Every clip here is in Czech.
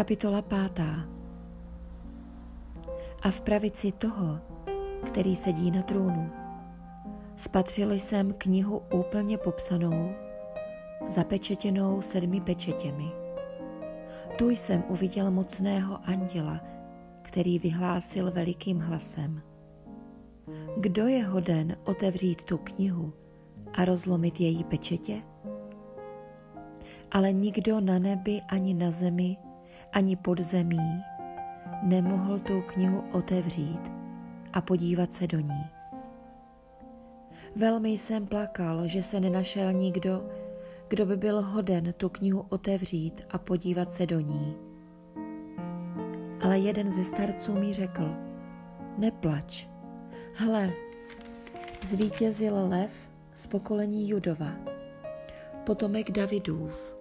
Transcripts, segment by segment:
Kapitola pátá A v pravici toho, který sedí na trůnu, spatřil jsem knihu úplně popsanou, zapečetěnou sedmi pečetěmi. Tu jsem uviděl mocného anděla, který vyhlásil velikým hlasem. Kdo je hoden otevřít tu knihu a rozlomit její pečetě? Ale nikdo na nebi ani na zemi ani pod zemí nemohl tu knihu otevřít a podívat se do ní. Velmi jsem plakal, že se nenašel nikdo, kdo by byl hoden tu knihu otevřít a podívat se do ní. Ale jeden ze starců mi řekl, neplač, hle, zvítězil lev z pokolení Judova, potomek Davidův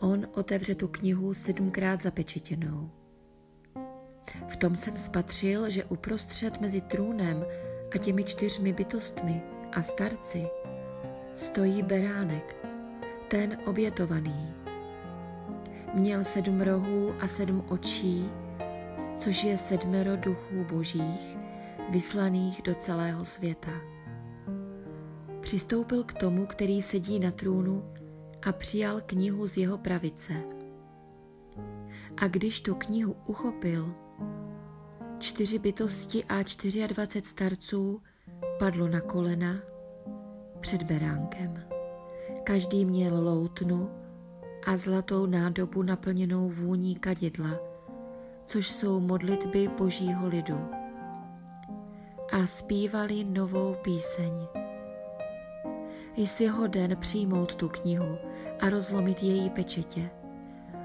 On otevře tu knihu sedmkrát zapečetěnou. V tom jsem spatřil, že uprostřed mezi trůnem a těmi čtyřmi bytostmi a starci stojí beránek, ten obětovaný. Měl sedm rohů a sedm očí, což je sedmero duchů božích, vyslaných do celého světa. Přistoupil k tomu, který sedí na trůnu a přijal knihu z jeho pravice. A když tu knihu uchopil, čtyři bytosti a 24 starců padlo na kolena před beránkem. Každý měl loutnu a zlatou nádobu naplněnou vůní kadidla, což jsou modlitby božího lidu. A zpívali novou píseň jsi hoden přijmout tu knihu a rozlomit její pečetě,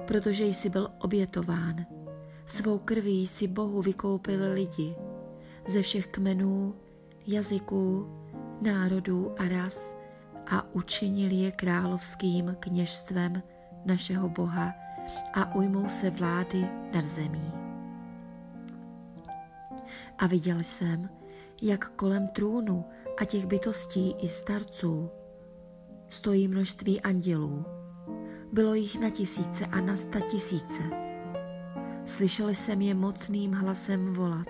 protože jsi byl obětován. Svou krví si Bohu vykoupil lidi ze všech kmenů, jazyků, národů a ras a učinil je královským kněžstvem našeho Boha a ujmou se vlády nad zemí. A viděl jsem, jak kolem trůnu a těch bytostí i starců stojí množství andělů. Bylo jich na tisíce a na sta tisíce. Slyšeli jsem je mocným hlasem volat.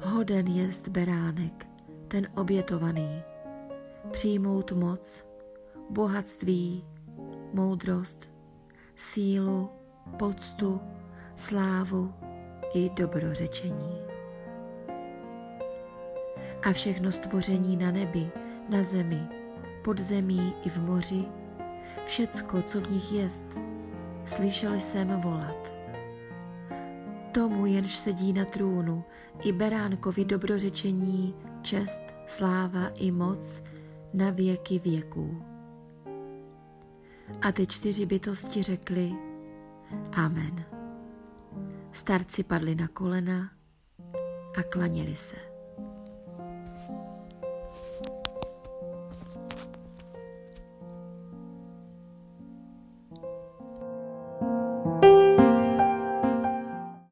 Hoden jest beránek, ten obětovaný, přijmout moc, bohatství, moudrost, sílu, poctu, slávu i dobrořečení. A všechno stvoření na nebi, na zemi, pod zemí i v moři, všecko, co v nich jest, slyšel jsem volat. Tomu jenž sedí na trůnu, i beránkovi dobrořečení, čest, sláva i moc na věky věků. A ty čtyři bytosti řekly Amen. Starci padli na kolena a klaněli se.